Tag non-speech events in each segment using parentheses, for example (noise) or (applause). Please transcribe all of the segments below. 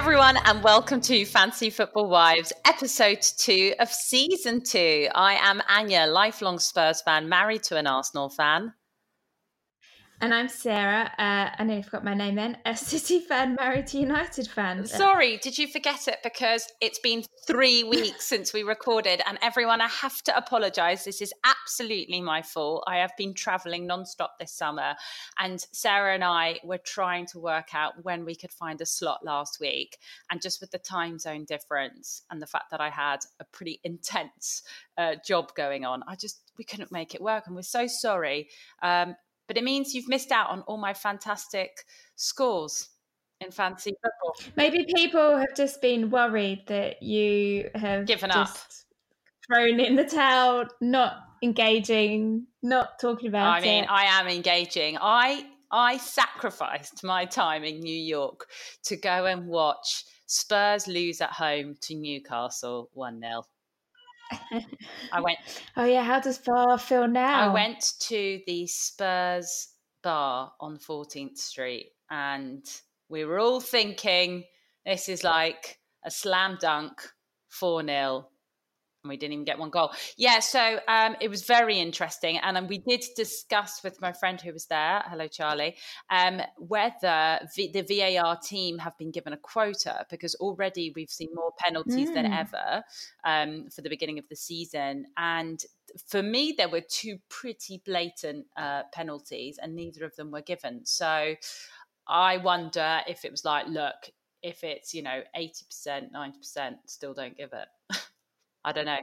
everyone, and welcome to Fancy Football Wives, episode two of season two. I am Anya, lifelong Spurs fan, married to an Arsenal fan. And I'm Sarah. Uh, I nearly forgot my name then. A City fan married to United fan. Sorry, did you forget it? Because it's been three (laughs) weeks since we recorded. And everyone, I have to apologise. This is absolutely my fault. I have been travelling non-stop this summer. And Sarah and I were trying to work out when we could find a slot last week. And just with the time zone difference and the fact that I had a pretty intense uh, job going on, I just, we couldn't make it work. And we're so sorry. Um, but it means you've missed out on all my fantastic scores in fancy football. Maybe people have just been worried that you have given up, thrown in the towel, not engaging, not talking about I mean, it. I am engaging. I I sacrificed my time in New York to go and watch Spurs lose at home to Newcastle 1 0. I went. (laughs) Oh yeah, how does bar feel now? I went to the Spurs bar on 14th Street, and we were all thinking this is like a slam dunk, four 0 and we didn't even get one goal. Yeah, so um, it was very interesting, and um, we did discuss with my friend who was there. Hello, Charlie. Um, whether v- the VAR team have been given a quota because already we've seen more penalties mm. than ever um, for the beginning of the season, and for me there were two pretty blatant uh, penalties, and neither of them were given. So I wonder if it was like, look, if it's you know eighty percent, ninety percent, still don't give it. I don't know.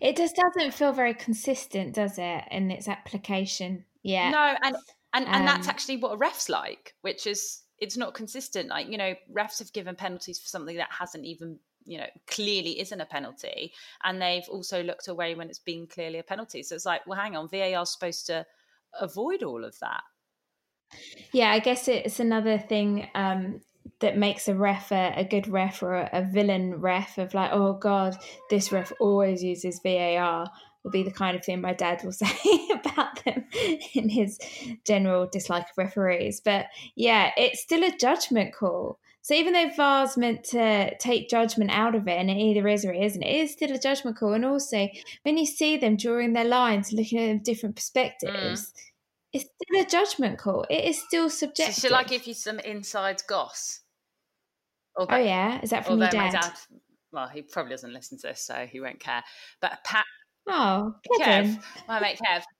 It just doesn't feel very consistent, does it, in its application? Yeah. No, and and, and um, that's actually what a ref's like, which is it's not consistent. Like, you know, refs have given penalties for something that hasn't even, you know, clearly isn't a penalty. And they've also looked away when it's been clearly a penalty. So it's like, well, hang on, VAR's supposed to avoid all of that. Yeah, I guess it's another thing um, that makes a ref a, a good ref or a, a, villain ref of like, oh God, this ref always uses VAR will be the kind of thing my dad will (laughs) say about them in his general dislike of referees. But yeah, it's still a judgment call. So even though VAR's meant to take judgment out of it, and it either is or it isn't, it is still a judgment call. And also, when you see them drawing their lines, looking at them different perspectives, mm it's still a judgment call. It is still subjective. So shall I give you some inside goss? Although, oh yeah, is that from your dad? dad? Well, he probably doesn't listen to this, so he won't care. But Pat, oh, Kevin. Kev, my mate Kev. (laughs)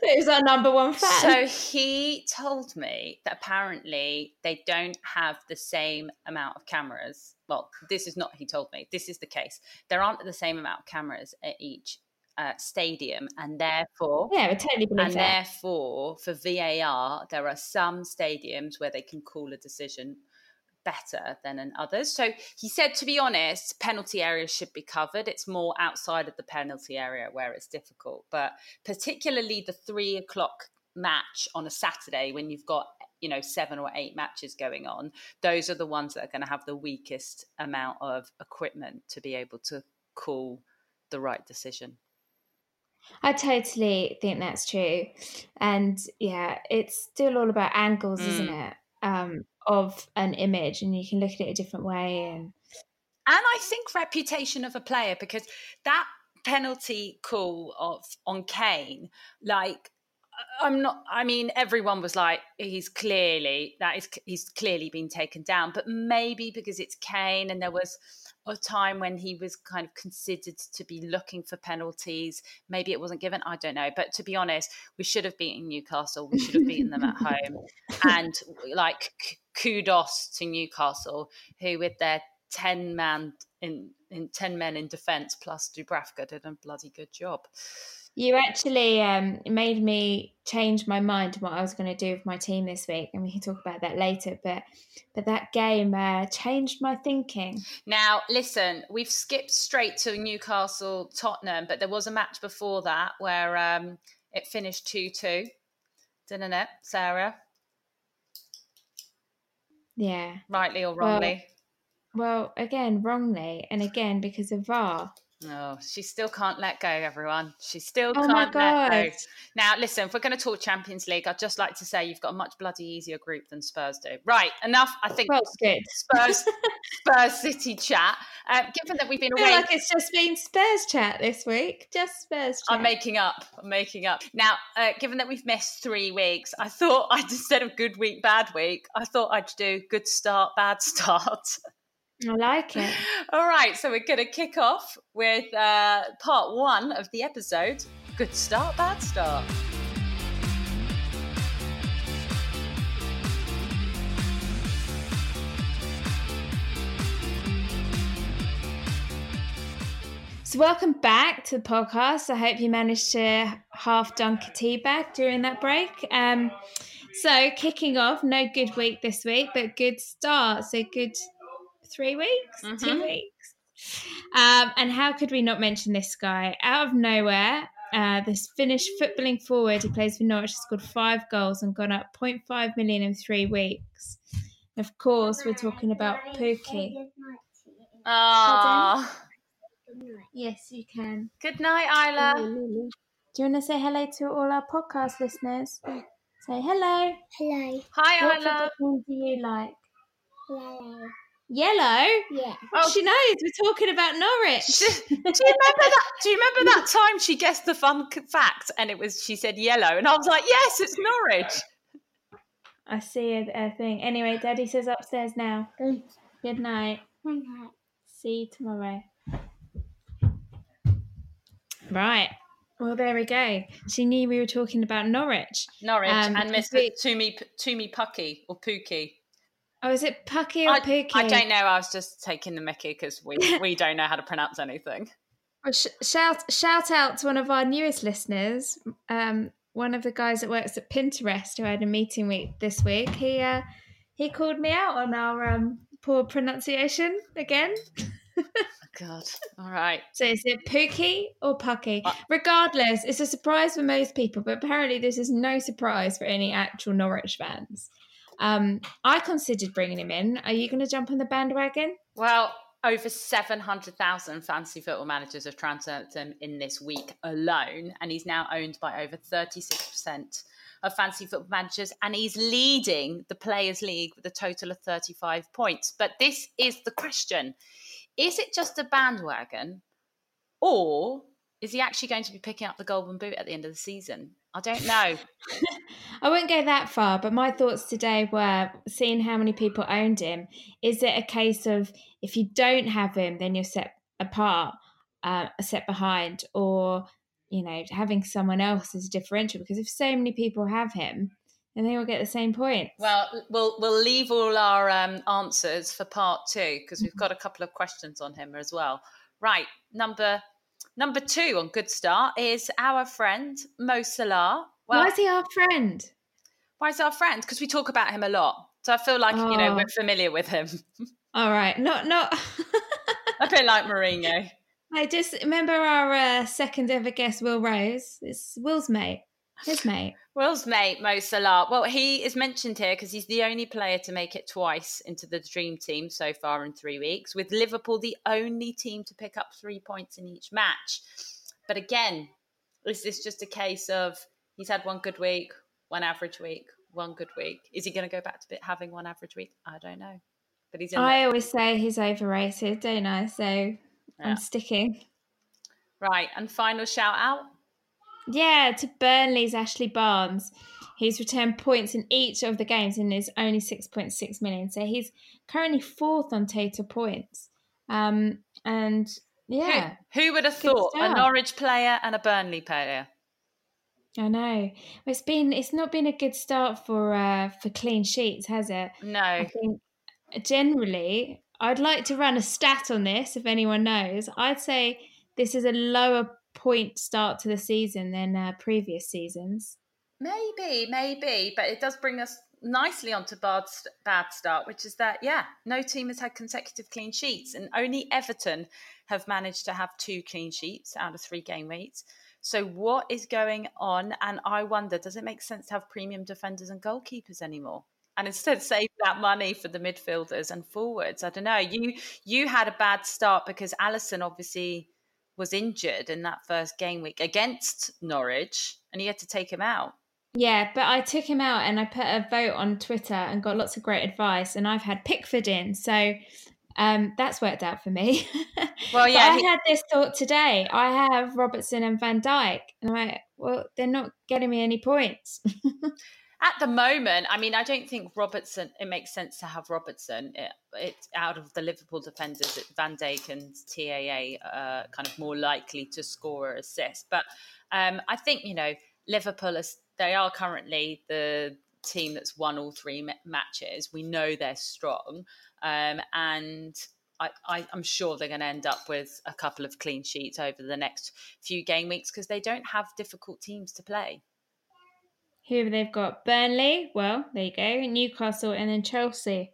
That is our number one fan. So he told me that apparently they don't have the same amount of cameras. Well, this is not he told me. This is the case. There aren't the same amount of cameras at each uh, stadium, and therefore, yeah, I totally believe and that. therefore, for VAR, there are some stadiums where they can call a decision better than in others. So he said, to be honest, penalty areas should be covered. It's more outside of the penalty area where it's difficult, but particularly the three o'clock match on a Saturday when you've got you know seven or eight matches going on those are the ones that are going to have the weakest amount of equipment to be able to call the right decision I totally think that's true. And yeah, it's still all about angles, mm. isn't it? Um, of an image, and you can look at it a different way. And and I think reputation of a player because that penalty call of on Kane, like I'm not. I mean, everyone was like, he's clearly that is he's clearly been taken down, but maybe because it's Kane and there was a time when he was kind of considered to be looking for penalties. Maybe it wasn't given. I don't know. But to be honest, we should have beaten Newcastle. We should have beaten them at (laughs) home. And like kudos to Newcastle, who with their ten man in in ten men in defence plus Dubravka did a bloody good job. You actually um, made me change my mind on what I was going to do with my team this week, and we can talk about that later. But but that game uh, changed my thinking. Now, listen, we've skipped straight to Newcastle Tottenham, but there was a match before that where um, it finished two two, didn't it, Sarah? Yeah, rightly or wrongly. Well, well, again, wrongly, and again because of VAR. Oh, she still can't let go, everyone. She still Oh can't let go. Now, listen, if we're going to talk Champions League, I'd just like to say you've got a much bloody easier group than Spurs do. Right, enough. I think Well, good. Spurs, (laughs) Spurs City chat. Uh, given that we've been I feel away, like it's just been Spurs chat this week. Just Spurs chat. I'm making up. I'm making up. Now, uh, given that we've missed three weeks, I thought I'd (laughs) instead of good week, bad week, I thought I'd do good start, bad (laughs) start. I like it. All right, so we're going to kick off with uh, part one of the episode Good Start, Bad Start. So, welcome back to the podcast. I hope you managed to half dunk a tea bag during that break. Um, so, kicking off, no good week this week, but good start. So, good three weeks, two Mhm. weeks. Um, and how could we not mention this guy? Out of nowhere, uh, this Finnish footballing forward who plays for Norwich has scored five goals and gone up 0.5 million in three weeks. Of course, we're talking about Pookie. Ah, Yes, you can. good night, Isla. Do you want to say hello to all our podcast listeners? Say hello. Hello. Hi, What Isla. football do you like? Hello. Yellow. Yeah. Oh. She knows. We're talking about Norwich. do, do you remember that? Do you remember that time she guessed the fun fact and it was she said yellow and I was like, yes, it's Norwich. I see a, a thing. Anyway, Daddy says upstairs now. Good Good night. night. See you tomorrow. Right. Well, there we go. She knew we were talking about Norwich. Norwich Um, and because Mr. we- Toomey Toomey Pucky or Pookie. Oh, is it Pucky or I, Pookie? I don't know. I was just taking the Mickey because we (laughs) we don't know how to pronounce anything. Well, sh- shout shout out to one of our newest listeners, um, one of the guys that works at Pinterest who I had a meeting week this week. He uh, he called me out on our um, poor pronunciation again. (laughs) God. All right. So is it Pookie or Pucky? Uh, Regardless, it's a surprise for most people, but apparently this is no surprise for any actual Norwich fans. Um, I considered bringing him in. Are you going to jump on the bandwagon? Well, over 700,000 fantasy football managers have transferred him in this week alone, and he's now owned by over 36% of fantasy football managers, and he's leading the Players' League with a total of 35 points. But this is the question is it just a bandwagon, or is he actually going to be picking up the Golden Boot at the end of the season? I don't know. (laughs) I won't go that far, but my thoughts today were seeing how many people owned him. Is it a case of if you don't have him, then you're set apart, uh, set behind, or you know having someone else as a differential? Because if so many people have him, then they all get the same points. Well, we'll we'll leave all our um, answers for part two because we've Mm-hmm. got a couple of questions on him as well. Right, number number two on good start is our friend Mo Salah. Well, why is he our friend? why is he our friend? Because we talk about him a lot, so I feel like you know Oh. we're familiar with him. (laughs) All right, not not. a bit like Mourinho. I just remember our uh, second ever guest, Will Rose. It's Will's mate, his mate. Will's mate, Mo Salah. Well, he is mentioned here because he's the only player to make it twice into the dream team so far in three weeks, with Liverpool the only team to pick up three points in each match. But again, is this just a case of he's had one good week, one average week, one good week? Is he going to go back to bit having one average week? I don't know. But he's I always say he's overrated, don't I? So Yeah. I'm sticking. right. And final shout out. Yeah, to Burnley's Ashley Barnes. He's returned points in each of the games and is only 6.6 million. So he's currently fourth on total points. Um, and yeah, Who, who would have Good thought a. Norwich player and a Burnley player? I know. It's been it's not been a good start for uh for clean sheets, has it? No. I think generally I'd like to run a stat on this if anyone knows. I'd say this is a lower point start to the season than uh, previous seasons. Maybe, maybe, but it does bring us nicely onto bad, bad start, which is that, yeah, no team has had consecutive clean sheets, and only Everton have managed to have two clean sheets out of three game weeks. So, what is going on? And I wonder, does it make sense to have premium defenders and goalkeepers anymore? And instead, (laughs) save that money for the midfielders and forwards. I don't know. You you had a bad start because Alisson obviously was injured in that first game week against Norwich, and he had to take him out. Yeah, but I took him out and I put a vote on Twitter and got lots of great advice. And I've had Pickford in, so um, that's worked out for me. (laughs) Well, yeah, I he... had this thought today. I have Robertson and Van Dijk, and I'm like, well, they're not getting me any points. (laughs) At the moment, I mean, I don't think Robertson. It makes sense to have Robertson. It, it out of the Liverpool defenders, Van Dijk and TAA are kind of more likely to score or assist. But um, I think you know Liverpool is they are currently the team that's won all three matches. We know they're strong, um, and I, I, am sure they're going to end up with a couple of clean sheets over the next few game weeks because they don't have difficult teams to play. Who they've got? Burnley. Well, there you go. Newcastle and then Chelsea.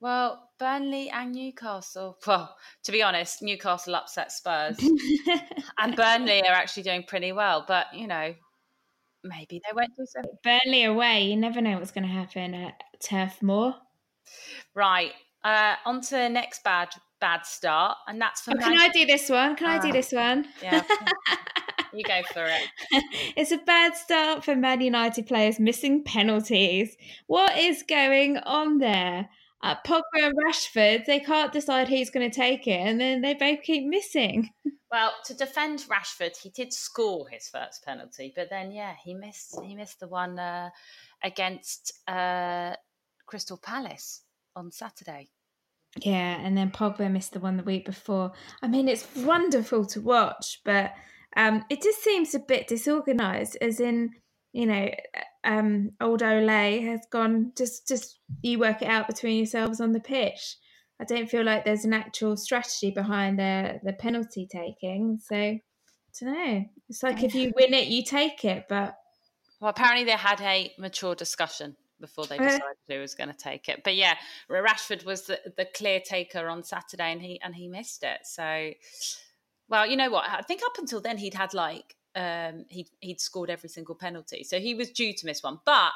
Well, Burnley and Newcastle. (laughs) Well, to be honest, Newcastle upset Spurs, (laughs) and Burnley are actually doing pretty well. But you know, maybe they won't do so. Burnley away. You never know what's going to happen at Turf Moor. Right. Uh, on to the next bad bad start, and that's for. Oh, can I do this one? Can uh, I do ah, this one? Yeah. (laughs) you go for it. (laughs) it's a bad start for Man United players missing penalties. What is going on there? Uh, Pogba and Rashford, they can't decide who's going to take it, and then they both keep missing. (laughs) Well, to defend Rashford, he did score his first penalty, but then yeah, he missed he missed the one uh, against uh, Crystal Palace on Saturday. Yeah, and then Pogba missed the one the week before. I mean, it's wonderful to watch, but um, it just seems a bit disorganized. As in, you know, um, old Ole has gone. Just, just you work it out between yourselves on the pitch. I don't feel like there's an actual strategy behind the the penalty taking. So, I don't know. It's like if you win it, you take it, but well, apparently they had a mature discussion before they uh, decided uh, who was going to take it. But yeah, Rashford was the, the clear taker on Saturday, and he and he missed it. So, well, you know what? I think up until then he'd had like um, he he'd scored every single penalty, so he was due to miss one. But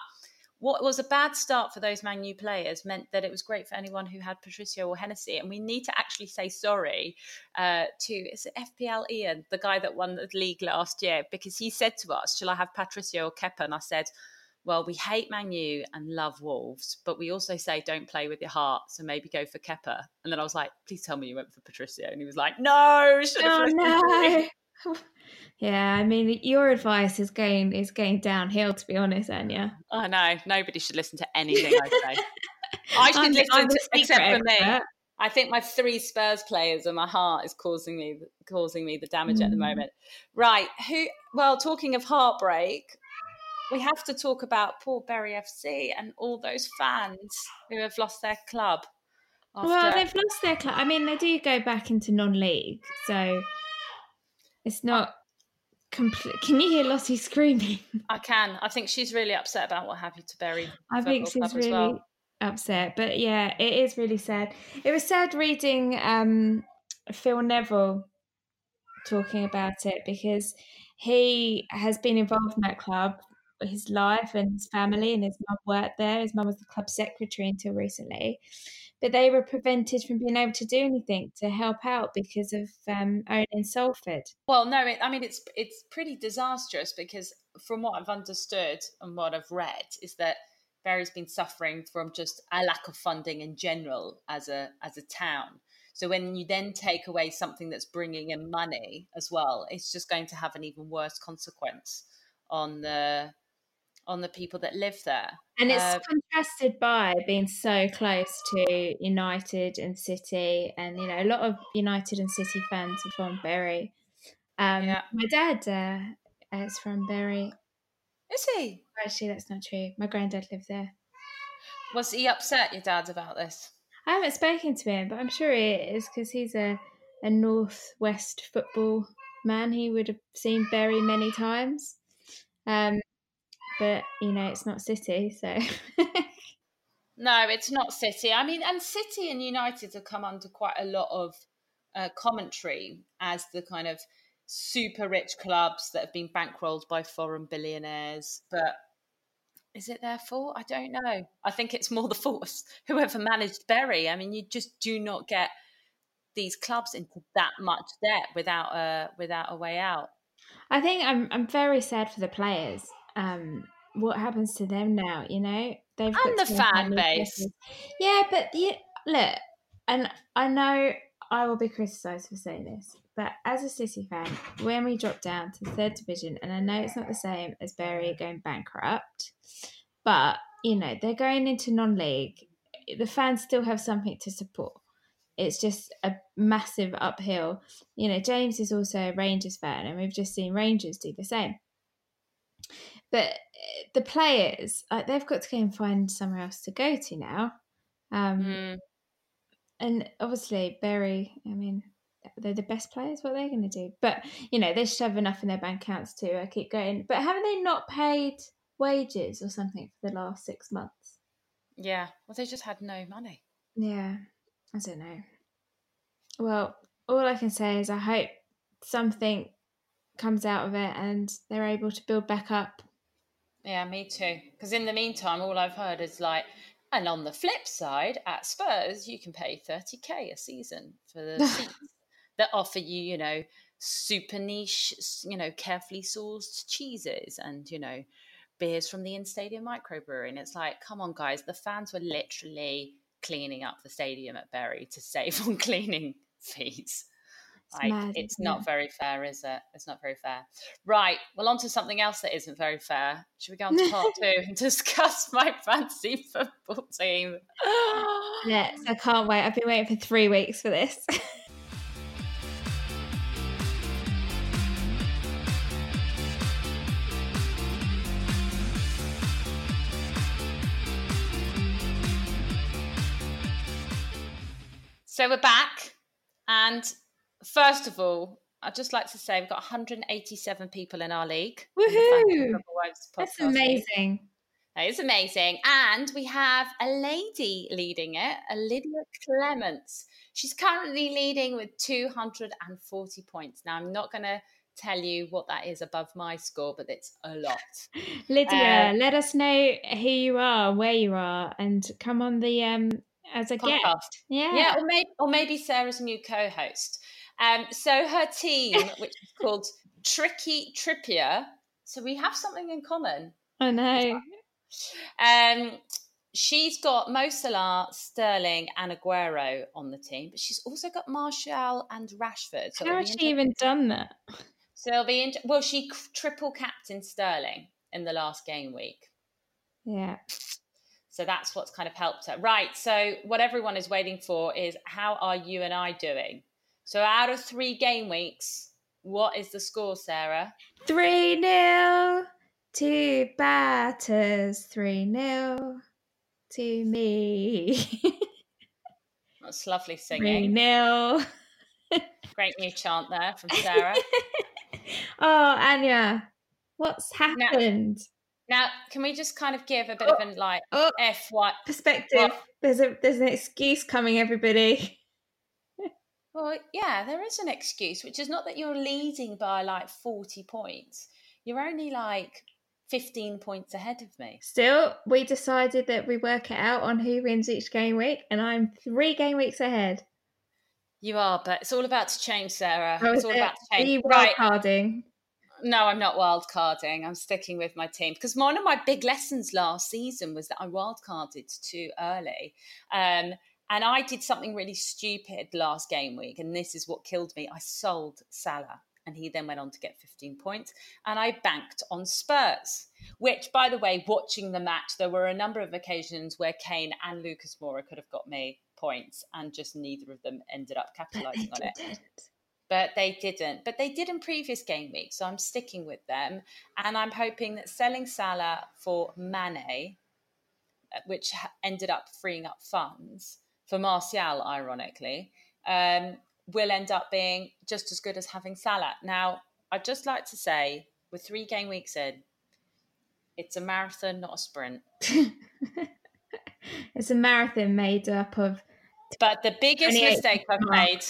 what was a bad start for those Man U players meant that it was great for anyone who had Patricio or Hennessy. And we need to actually say sorry uh, to is it FPL Ian, the guy that won the league last year, because he said to us, "Shall I have Patricio or Kepa?" And I said well, we hate Man U and love Wolves, but we also say don't play with your heart, so maybe go for Kepa. And then I was like, please tell me you went for Patricio. And he was like, no, oh, no. (laughs) yeah, I mean, your advice is going is going downhill, to be honest, Anya. I know. Nobody should listen to anything I say. (laughs) I should I'm, listen I'm to, except for me. I think my three Spurs players and my heart is causing me causing me the damage mm. at the mm. moment. Right. Who well, talking of heartbreak, we have to talk about poor Bury FC and all those fans who have lost their club. Well, they've lost their club. I mean, they do go back into non-league, so it's not complete. Can you hear Lottie screaming? (laughs) I can. I think she's really upset about what happened to Bury. I think she's really well. upset, but yeah, it is really sad. It was sad reading um, Phil Neville talking about it because he has been involved in that club his life and his family, and his mum worked there. His mum was the club secretary until recently, but they were prevented from being able to do anything to help out because of um, owning Salford. Well, no, it, I mean it's it's pretty disastrous because from what I've understood and what I've read is that Bury's been suffering from just a lack of funding in general as a as a town. So when you then take away something that's bringing in money as well, it's just going to have an even worse consequence on the on the people that live there. And it's uh, contrasted by being so close to United and City, and you know a lot of United and City fans are from Bury. Um, yeah. My dad uh, is from Bury. Is he? Actually, that's not true. My granddad lived there. Was he upset, your dad, about this? I haven't spoken to him, but I'm sure he is because he's a a northwest football man. He would have seen Bury many times. Um, but you know it's not City, so. (laughs) no, it's not City. I mean, and City and United have come under quite a lot of uh, commentary as the kind of super rich clubs that have been bankrolled by foreign billionaires. But is it their fault? I don't know. I think it's more the fault of whoever managed Bury. I mean, you just do not get these clubs into that much debt without a without a way out. I think I'm I'm very sad for the players. Um, what happens to them now? You know, they've and the fan base. Yeah, but the, look, and I know I will be criticised for saying this, but as a City fan, when we drop down to third division, and I know it's not the same as Bury going bankrupt, but you know they're going into non-league. The fans still have something to support. It's just a massive uphill. You know, James is also a Rangers fan, and we've just seen Rangers do the same. But eh, the players, like, they've got to go and find somewhere else to go to now. Um, mm. And obviously, Bury, I mean, they're the best players. What are they going to do? But you know, they should have enough in their bank accounts to uh, keep going. But haven't they not paid wages or something for the last six months? Yeah, well, they just had no money. Yeah, I don't know. Well, all I can say is I hope something comes out of it and they're able to build back up. Yeah, me too. Because in the meantime, all I've heard is like, and on the flip side, at Spurs, you can pay 30k a season for the (laughs) seats that offer you, you know, super niche, you know, carefully sourced cheeses and, you know, beers from the in stadium microbrewery. And it's like, come on, guys, the fans were literally cleaning up the stadium at Bury to save (laughs) on cleaning fees. It's like mad, it's not it? very fair, is it? It's not very fair. Right. Well, on to something else that isn't very fair. Should we go on to part (laughs) two and (laughs) discuss my fancy football team? yes, I (gasps) can't wait. I've been waiting for three weeks for this. So we're back, and first of all, I'd just like to say we've got 187 people in our league. Woohoo! That's amazing. That is amazing. And we have a lady leading it, a Lydia Clements. She's currently leading with 240 points. Now, I'm not going to tell you what that is above my score, but it's a lot. (laughs) Lydia, um, let us know who you are, where you are, and come on the um as a podcast. guest. Yeah, yeah, or maybe or maybe Sarah's new co-host. Um, so her team, which is called Tricky Trippier, so we have something in common. I know. Um, she's got Mo Salah, Sterling, and Aguero on the team, but she's also got Martial and Rashford. So How has she even done that? So it'll be in- well, she triple captain Sterling in the last game week. Yeah. So that's what's kind of helped her. Right. So what everyone is waiting for is how are you and I doing? So out of three game weeks, what is the score, Sarah? 3 nil to batters, 3 nil to me. (laughs) That's lovely singing. 3 nil. Great new chant there from (laughs) Sarah. oh, Anya, what's happened? Now, now, can we just kind of give a bit oh, of an like oh, F what perspective? What? There's a there's an excuse coming, everybody. Well, yeah, there is an excuse, which is not that you're leading by like forty points. You're only like 15 points ahead of me. Still, we decided that we work it out on who wins each game week, and I'm three game weeks ahead. You are, but it's all about to change, Sarah. Oh, it's all about to change. Are right. carding? no, I'm not wild carding. I'm sticking with my team because one of my big lessons last season was that I wild carded too early. Um, and I did something really stupid last game week, and this is what killed me. I sold Salah, and he then went on to get 15 points, and I banked on Spurs. Which, by the way, watching the match, there were a number of occasions where Kane and Lucas Moura could have got me points, and just neither of them ended up capitalising on it but they didn't. But they did in previous game weeks, so I'm sticking with them. And I'm hoping that selling Salah for Mane, uh, which ended up freeing up funds for Martial, ironically, um, will end up being just as good as having Salah. Now, I'd just like to say, with three game weeks in, it's a marathon, not a sprint. (laughs) it's a marathon made up of. But the biggest mistake I've made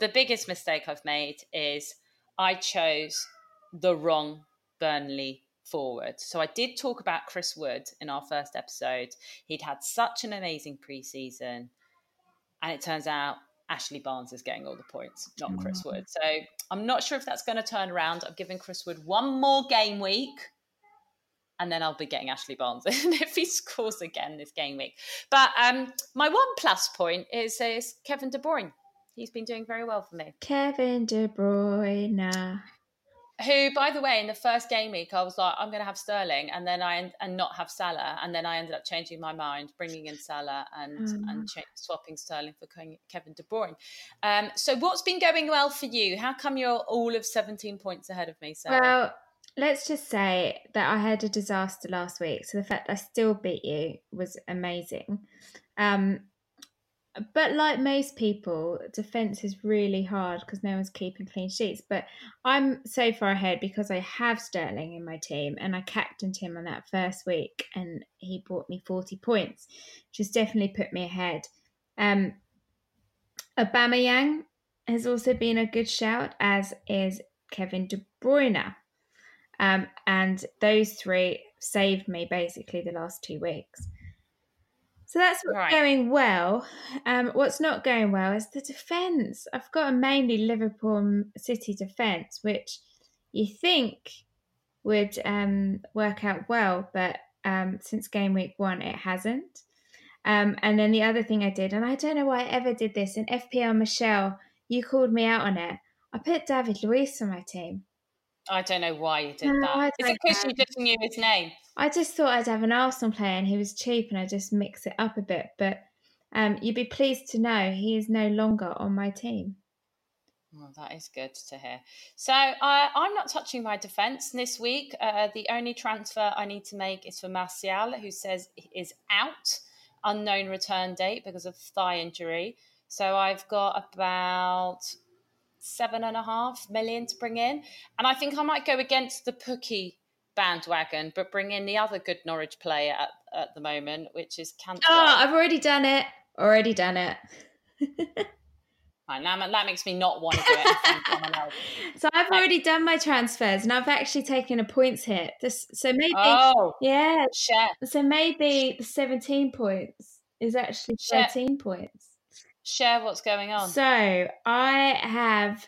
the biggest mistake I've made is I chose the wrong Burnley forward. So I did talk about Chris Wood in our first episode. He'd had such an amazing preseason, and it turns out Ashley Barnes is getting all the points, not Chris Oh. Wood. So I'm not sure if that's going to turn around. I'm giving Chris Wood one more game week, and then I'll be getting Ashley Barnes (laughs) in if he scores again this game week. But um, my one plus point is, is Kevin De Bruyne. He's been doing very well for me. Kevin De Bruyne. Who, by the way, in the first game week, I was like, I'm going to have Sterling, and then I and not have Salah, and then I ended up changing my mind, bringing in Salah and Mm. and cha- swapping Sterling for Kevin De Bruyne. Um, so, what's been going well for you? How come you're all of 17 points ahead of me, Sarah? Well, let's just say that I had a disaster last week. So the fact I still beat you was amazing. Um, but like most people, defense is really hard because no one's keeping clean sheets. But I'm so far ahead because I have Sterling in my team and I captained him on that first week and he brought me 40 points, which has definitely put me ahead. Um, Aubameyang has also been a good shout, as is Kevin De Bruyne. Um, and those three saved me basically the last two weeks. So that's what's Right. going well. Um, what's not going well is the defence. I've got a mainly Liverpool City defence, which you think would um, work out well, but um, since game week one, it hasn't. Um, and then the other thing I did, and I don't know why I ever did this, in FPL Michelle, you called me out on it. I put David Luiz on my team. I don't know why you did No, that. Is it because you just knew his name? I just thought I'd have an Arsenal player and he was cheap and I just mix it up a bit. But um, you'd be pleased to know he is no longer on my team. Well, that is good to hear. So uh, I'm not touching my defence this week. Uh, the only transfer I need to make is for Martial, who says he is out, unknown return date because of thigh injury. So I've got about seven and a half million to bring in, and I think I might go against the Pookie bandwagon, but bring in the other good Norwich player at, at the moment, which is Cantwell. Oh, I've already done it. Already done it. (laughs) Right, now that makes me not want to do it. and find someone else. so I've already done my transfers and I've actually taken a points hit. This, so maybe, Oh, yeah. share. So maybe the 17 points is actually Shit. 13 points. Share what's going on. So I have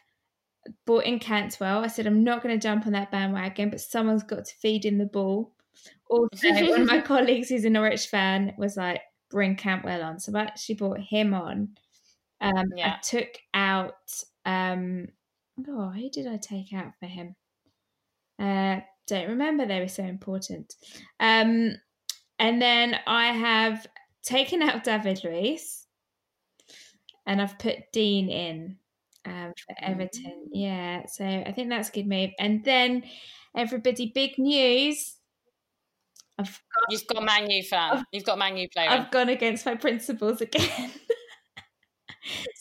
bought in Cantwell. I said I'm not going to jump on that bandwagon, but someone's got to feed him the ball. Also, (laughs) one of my colleagues who's a Norwich fan was like, "Bring Cantwell on." So I actually brought him on. Um, Yeah. I took out. Um, oh, who did I take out for him? Uh, don't remember. They were so important. Um, and then I have taken out David Luiz and I've put Digne in um, for Everton. Yeah, so I think that's a good move. And then everybody, big news. I've You've got Man U fan. You've got Man U player. I've gone against my principles again.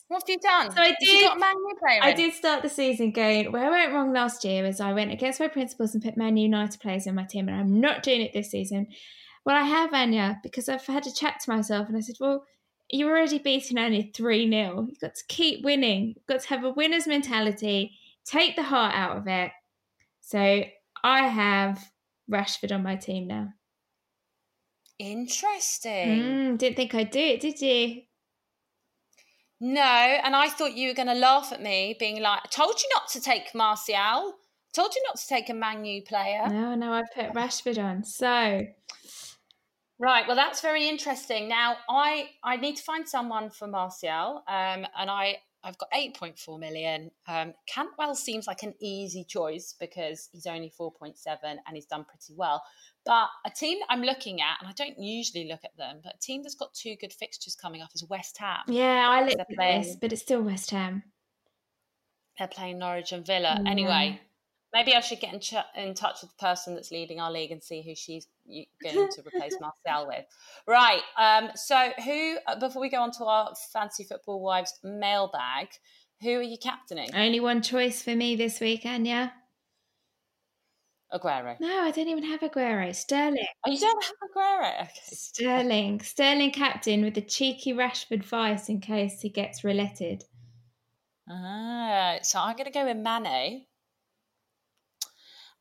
what have you done? So I did- got Man U player. I did start the season going where I went wrong last year was I went against my principles and put Man United players in my team, and I'm not doing it this season. Well, I have Anya because I've had a chat to myself and I said, well, you're already beating only 3 0. You've got to keep winning. You've got to have a winner's mentality, take the heart out of it. So I have Rashford on my team now. Interesting. Mm, didn't think I'd do it, did you? No, and I thought you were going to laugh at me, being like, "I told you not to take Martial. Told you not to take a Man U player." No, no, I put Rashford on. So Right. Well, that's very interesting. Now, I I need to find someone for Martial, um, and I I've got eight point four million. Um, Cantwell seems like an easy choice because he's only four point seven and he's done pretty well. But a team that I'm looking at, and I don't usually look at them, but a team that's got two good fixtures coming up is West Ham. yeah, I looked at this, but it's still West Ham. They're playing Norwich and Villa. Yeah. Anyway, maybe I should get in, ch- in touch with the person that's leading our league and see who she's going to replace (laughs) Marcel with. Right. Um, so, who, uh, before we go on to our fancy football wives mailbag, who are you captaining? Only one choice for me this weekend, yeah? Aguero. No, I don't even have Aguero. Sterling. Oh, you don't have Aguero? Okay. Sterling. Sterling captain with the cheeky Rashford vice in case he gets reletted. Ah, so I'm going to go with Mane.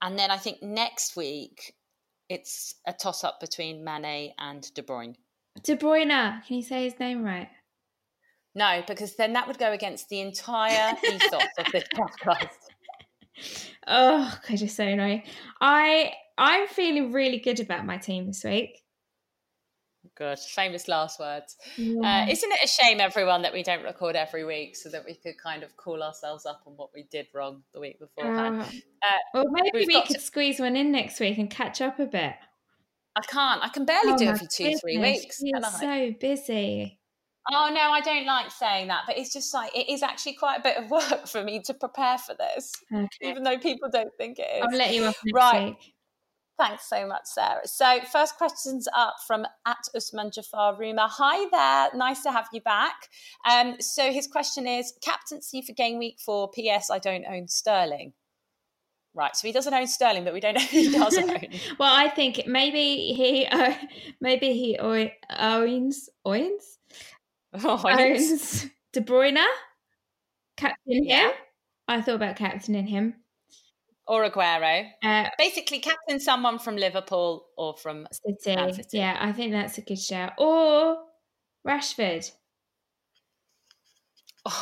And then I think next week it's a toss up between Mane and De Bruyne. De Bruyne. Can you say his name right? No, because then that would go against the entire (laughs) ethos of this podcast. (laughs) Oh, God, you're so annoying. I I'm feeling really good about my team this week. Good. Famous last words. Yeah. Uh, isn't it a shame, everyone, that we don't record every week so that we could kind of call ourselves up on what we did wrong the week beforehand? Uh, Uh, well, maybe we could to- squeeze one in next week and catch up a bit. I can't. I can barely Oh do it for two, three weeks. You're so busy. Oh no, I don't like saying that, but it's just like it is actually quite a bit of (laughs) work for me to prepare for this, Okay. even though people don't think it is. I'll let you off Right. week. Thanks so much, Sarah. So, first question's up from at Usman Jafar Rumour. Hi there, nice to have you back. Um, so, his question is captaincy for game week four. P.S. I don't own Sterling. Right, so he doesn't own Sterling, but we don't know who he (laughs) does own. Well, I think maybe he uh, maybe he o- owns owns (laughs) Oh, owns De Bruyne, captain Yeah. him. I thought about captaining him. Or Aguero. Uh, Basically, captain someone from Liverpool or from. City. City. Yeah, I think that's a good shout. Or Rashford. (laughs)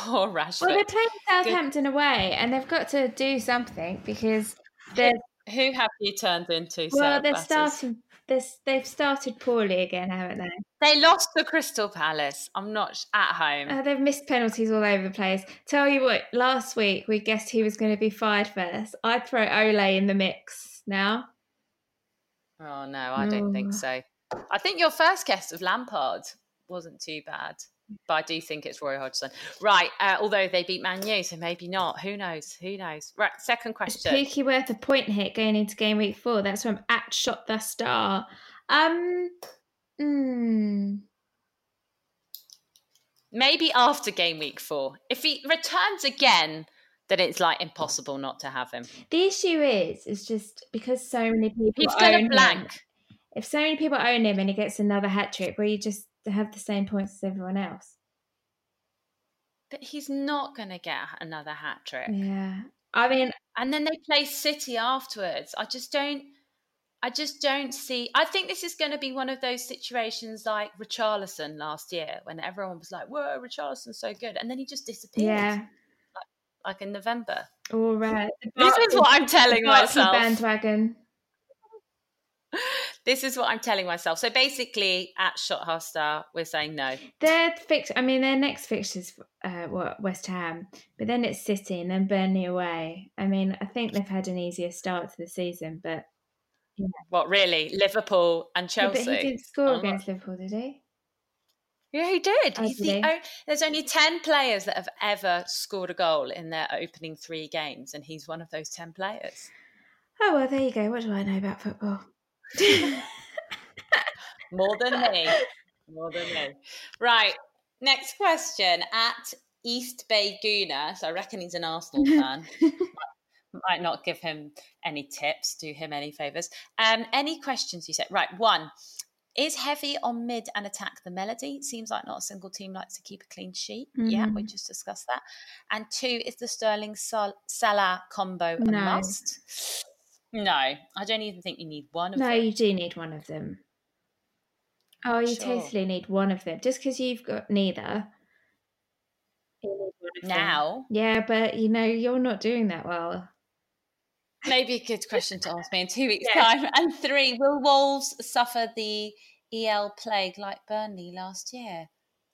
Or Rashford. Well, they're playing Southampton away, and they've got to do something because they're Who have you turned into? well, Sarah they're Batters? starting. They're, they've started poorly again, haven't they? They lost to Crystal Palace. I'm not sh- at home. Uh, they've missed penalties all over the place. Tell you what, last week we guessed he was going to be fired first. I'd throw Ole in the mix now. Oh no, I don't think Oh. so. I think your first guest of Lampard wasn't too bad, but I do think it's Roy Hodgson. Right, uh, although they beat Man U, so maybe not. Who knows? Who knows? Right, second question. Pookie worth a point hit going into game week four? That's from at shot the star. Um, hmm. Maybe after game week four. If he returns again, then it's like impossible not to have him. The issue is, is just because so many people He's own going to him, blank. If so many people own him and he gets another hat trick, where you just have the same points as everyone else. But he's not going to get another hat trick. Yeah, I mean, and then they play City afterwards. I just don't. I just don't see. I think this is going to be one of those situations like Richarlison last year, when everyone was like, "Whoa, Richarlison's so good," and then he just disappeared. yeah. like in November. All right. This is what I'm telling myself. bandwagon. (laughs) This is what I'm telling myself. So basically, at Shot Star, we're saying no. Their fix. I mean, their next fixtures, uh, what West Ham, but then it's City and then Burnley away. I mean, I think they've had an easier start to the season, but What really? Liverpool and Yeah, Chelsea. but he didn't score I'm against Liverpool, did he? Yeah, he did. Oh, He's did the there's only 10 players that have ever scored a goal in their opening three games, and he's one of those 10 players. Oh well, there you go. What do I know about football? More than me. More than me. Right. Next question at East Bay Gooner. So I reckon he's an Arsenal (laughs) fan. Might not give him any tips, do him any favours. Um, any questions you said? Right. One. Is heavy on mid and attack the melody? Seems like not a single team likes to keep a clean sheet. Yeah, we Mhm. just discussed that. And two, is the Sterling Sal- Salah combo a No. must? No, I don't even think you need one of no, them. No, you do need one of them. Oh, you Sure. totally need one of them. Just because you've got neither. you need one of them. Now, Yeah, but you know you're not doing that well. Maybe a good question to ask me in two weeks' Yeah. time. And three, will Wolves suffer the EL plague like Burnley last year?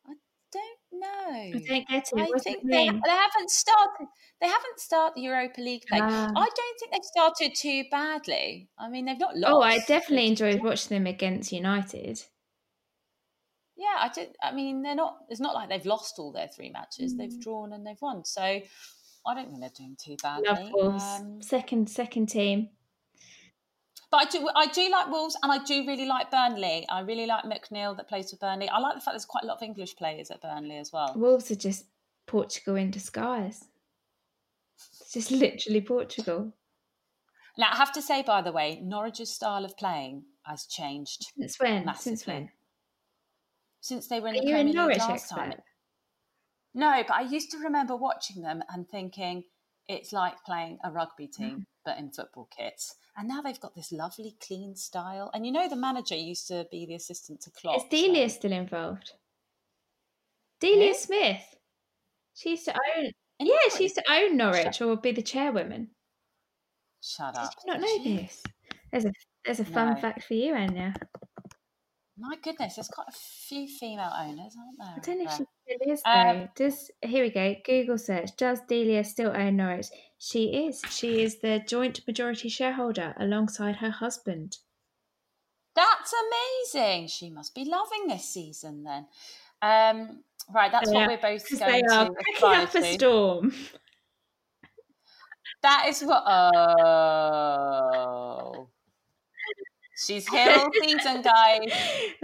I don't know. I don't get it. I What's think they, they haven't started. They haven't started the Europa League plague. Ah. I don't think they've started too badly. I mean, they've not lost. Oh, I definitely enjoyed watching them against United. Yeah, I did. I mean, they're not. It's not like they've lost all their three matches. Mm. They've drawn and they've won. So I don't think they're doing too badly. Love. Um, second, second team. But I do, I do like Wolves, and I do really like Burnley. I really like McNeil that plays for Burnley. I like the fact there's quite a lot of English players at Burnley as well. Wolves are just Portugal in disguise. It's just literally Portugal. Now, I have to say, by the way, Norwich's style of playing has changed Since when? Since when? since they were in Are the Premier League last expert? time. No, but I used to remember watching them and thinking it's like playing a rugby Mm. team, but in football kits. And now they've got this lovely, clean style. And you know, the manager used to be the assistant to Klopp. Is Delia still involved? Delia Who? Smith. She used to own. Yeah, Norwich? she used to own Norwich or be the chairwoman. Shut Did up. you not Did know she? this? There's a there's a fun No. fact for you, Anya. My goodness, there's quite a few female owners, aren't there? I don't know if she still Um, though. Does here we go. Google search. Does Delia still own Norwich? She is. She is the joint majority shareholder alongside her husband. That's amazing. She must be loving this season then. Um, right, that's what we're both Because going they are to cracking aspire up a storm. That is what. Oh. She's here all season, guys.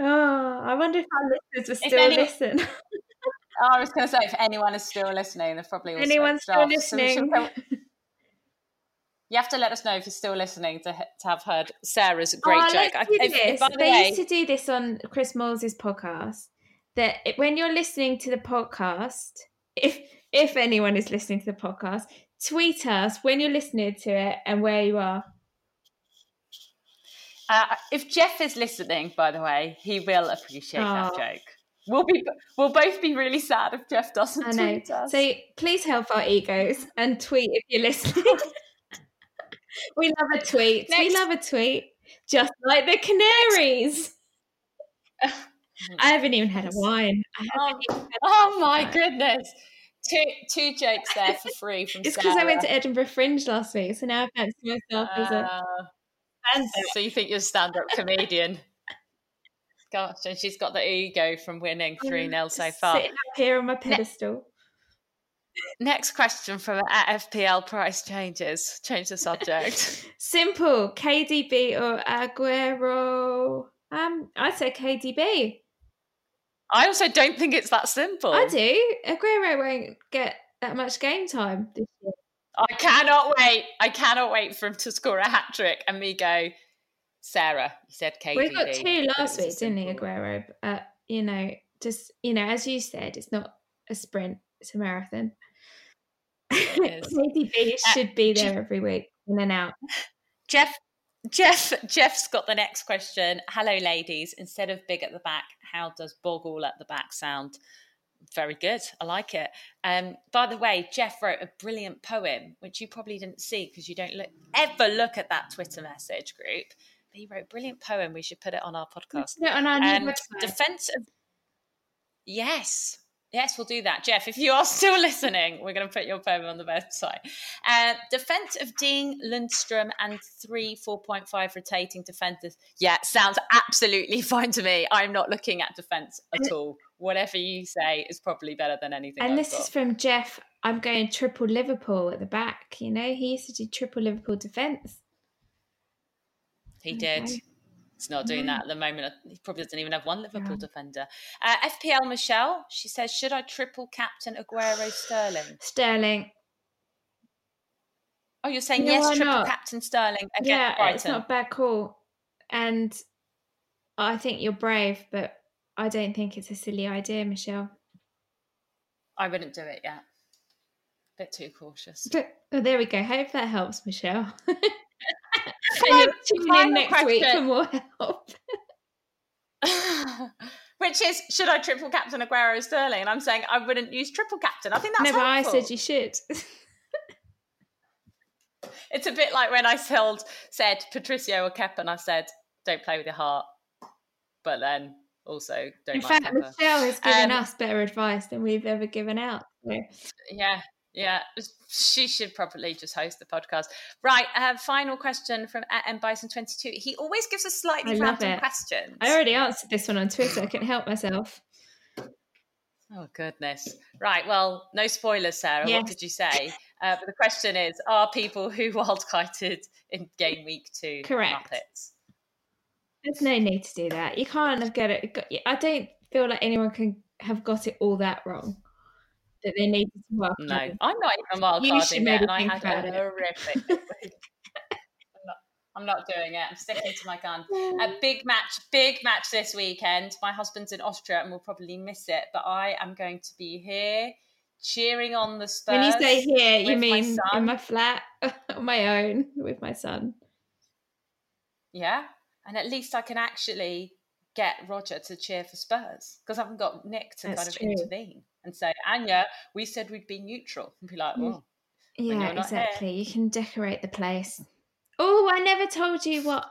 Oh, I wonder if our listeners will still any- listen. (laughs) Oh, I was going to say, if anyone is still listening, they're probably all Anyone's switched still off. So should listening? (laughs) you have to let us know if you're still listening to, to have heard Sarah's great oh, joke. Let's do if- if- they way, used to do this on Chris Moyles' podcast. That when you're listening to the podcast, if if anyone is listening to the podcast, tweet us when you're listening to it and where you are. Uh, if Jeff is listening, by the way, he will appreciate that joke. We'll be we'll both be really sad if Jeff doesn't tweet us. So please help our egos and tweet if you're listening. (laughs) we love a tweet. We love a tweet. Just like the Canaries. I haven't even had a wine. I oh, had a oh my wine. goodness! Two two jokes there for free from It's because I went to Edinburgh Fringe last week, so now I fancy myself as a Uh, so you think you're a stand-up comedian? Gosh, and she's got the ego from winning three 0 so far. Sitting up here on my pedestal. Next question from at FPL price changes. Change the subject. (laughs) Simple. KDB or Aguero? Um, I'd say KDB. I also don't think it's that simple. I do. Aguero won't get that much game time this year. I cannot wait. I cannot wait for him to score a hat trick and me go, Sarah, you said KDB. We got two last week, didn't he. Aguero? Uh, you know, just you know, as you said, it's not a sprint; it's a marathon. (laughs) KDB Uh, should be there every week, in and out. Jeff, Jeff, Jeff's got the next question. Hello, ladies. Instead of big at the back, how does boggle at the back sound? Very good. I like it. Um, by the way, Jeff wrote a brilliant poem, which you probably didn't see because you don't look, ever look at that Twitter message group. He wrote a brilliant poem. We should put it on our podcast. It on our website. defense of yes, yes, we'll do that, Jeff. If you are (laughs) still listening, we're going to put your poem on the website. Uh, defense of Dean Lundstram and three four point five rotating defenders. Yeah, sounds absolutely (laughs) fine to me. I'm not looking at defense at all. Whatever you say is probably better than anything. and I've this got. is from Jeff. I'm going triple Liverpool at the back. You know, he used to do triple Liverpool defence. He did. Okay. He's not doing that at the moment. He probably doesn't even have one Liverpool Yeah. defender. Uh, FPL Michelle, she says, should I triple captain Aguero Sterling? Sterling. Oh, you're saying Yeah, yes, triple not? captain Sterling against yeah, Brighton. it's not a bad call. And I think you're brave, but I don't think it's a silly idea, Michelle. I wouldn't do it yet. A Bit too cautious. But oh, there we go. Hope that helps, Michelle. (laughs) and Final- in final next week for question. more help. (laughs) Which is, should I triple captain Aguero Sterling? And I'm saying I wouldn't use triple captain. I think that's no, but I said you should. (laughs) It's a bit like when I told, said Patricio or Kepa, and I said, don't play with your heart. But then also don't In like fact, Kepa. Michelle has given Um, us better advice than we've ever given out. So, Yeah, yeah. She should probably just host the podcast. Right. Uh, final question from M Bison twenty two. He always gives us slightly random questions. I already answered this one on Twitter. I can't help myself. Oh goodness. Right. Well, no spoilers, Sarah. What did you say? Uh, but the question is: Are people who (laughs) wildkited in game week two Correct. Muppets? There's no need to do that. You can't have got it. I don't feel like anyone can have got it all that wrong. That they needed to work. No, on. I'm not even wild You should maybe it, and I think had about a it. horrific. (laughs) I'm not. I'm not doing it. I'm sticking to my gun. A (laughs) big match, big match this weekend. My husband's in Austria and will probably miss it, but I am going to be here cheering on the Spurs. When you say here, you with my mean in my flat (laughs) on my own with my son. yeah, and at least I can actually get Roger to cheer for Spurs because I haven't got Nick to That's kind of true. intervene and say, Anya, we said we'd be neutral. And be like, Mm. well, Yeah, you're here. exactly. You can decorate the place. Oh, I never told you what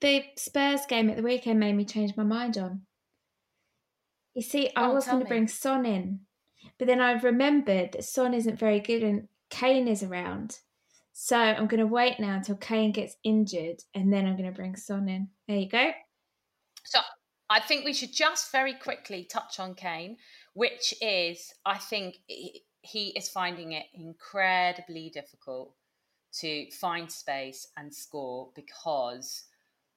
the Spurs game at the weekend made me change my mind on. You see, I Oh, was going to bring Son in, but then I remembered that Son isn't very good and Kane is around. So I'm going to wait now until Kane gets injured and then I'm going to bring Son in. There you go. So I think we should just very quickly touch on Kane, which is, I think he is finding it incredibly difficult to find space and score because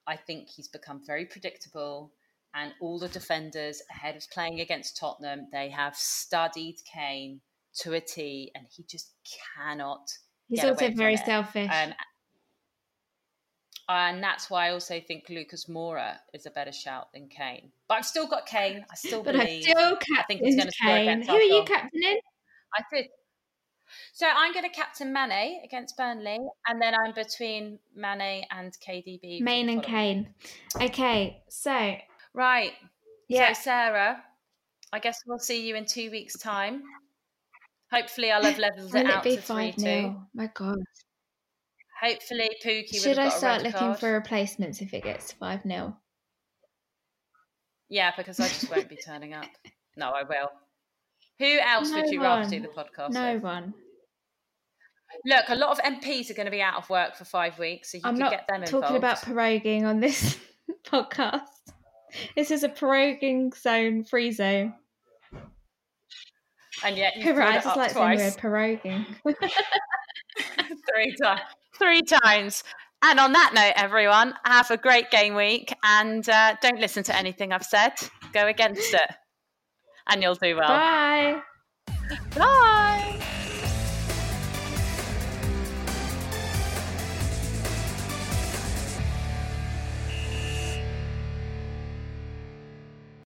I think he's become very predictable. And all the defenders ahead of playing against Tottenham, they have studied Kane to a T, and he just cannot. He's also very it. selfish. Um, and that's why I also think Lucas Moura is a better shout than Kane. But I've still got Kane. I still but I believe. still I think he's captain gonna score Kane. against Who are you captaining? I did. So I'm going to captain Mane against Burnley, and then I'm between Mane and KDB. Mane and. Kane. Okay, so Right. yeah, So Sarah, I guess we'll see you in two weeks' time. Hopefully, I'll have (laughs) leveled it it out be to three two. My God. Hopefully, Pookie Should I start looking card. for replacements if it gets 5 0? Yeah, because I just won't be (laughs) turning up. No, I will. Who else No would you rather do the podcast No with? one. Look, a lot of MPs are going to be out of work for five weeks, so you I'm could not get them talking involved. about proroguing on this (laughs) podcast. This is a proroguing zone, free zone. and yet you Right, I just like saying twice, word proroguing. (laughs) three times, three times. And on that note, everyone, have a great game week, and uh, don't listen to anything I've said. Go against it, and you'll do well. Bye. Bye.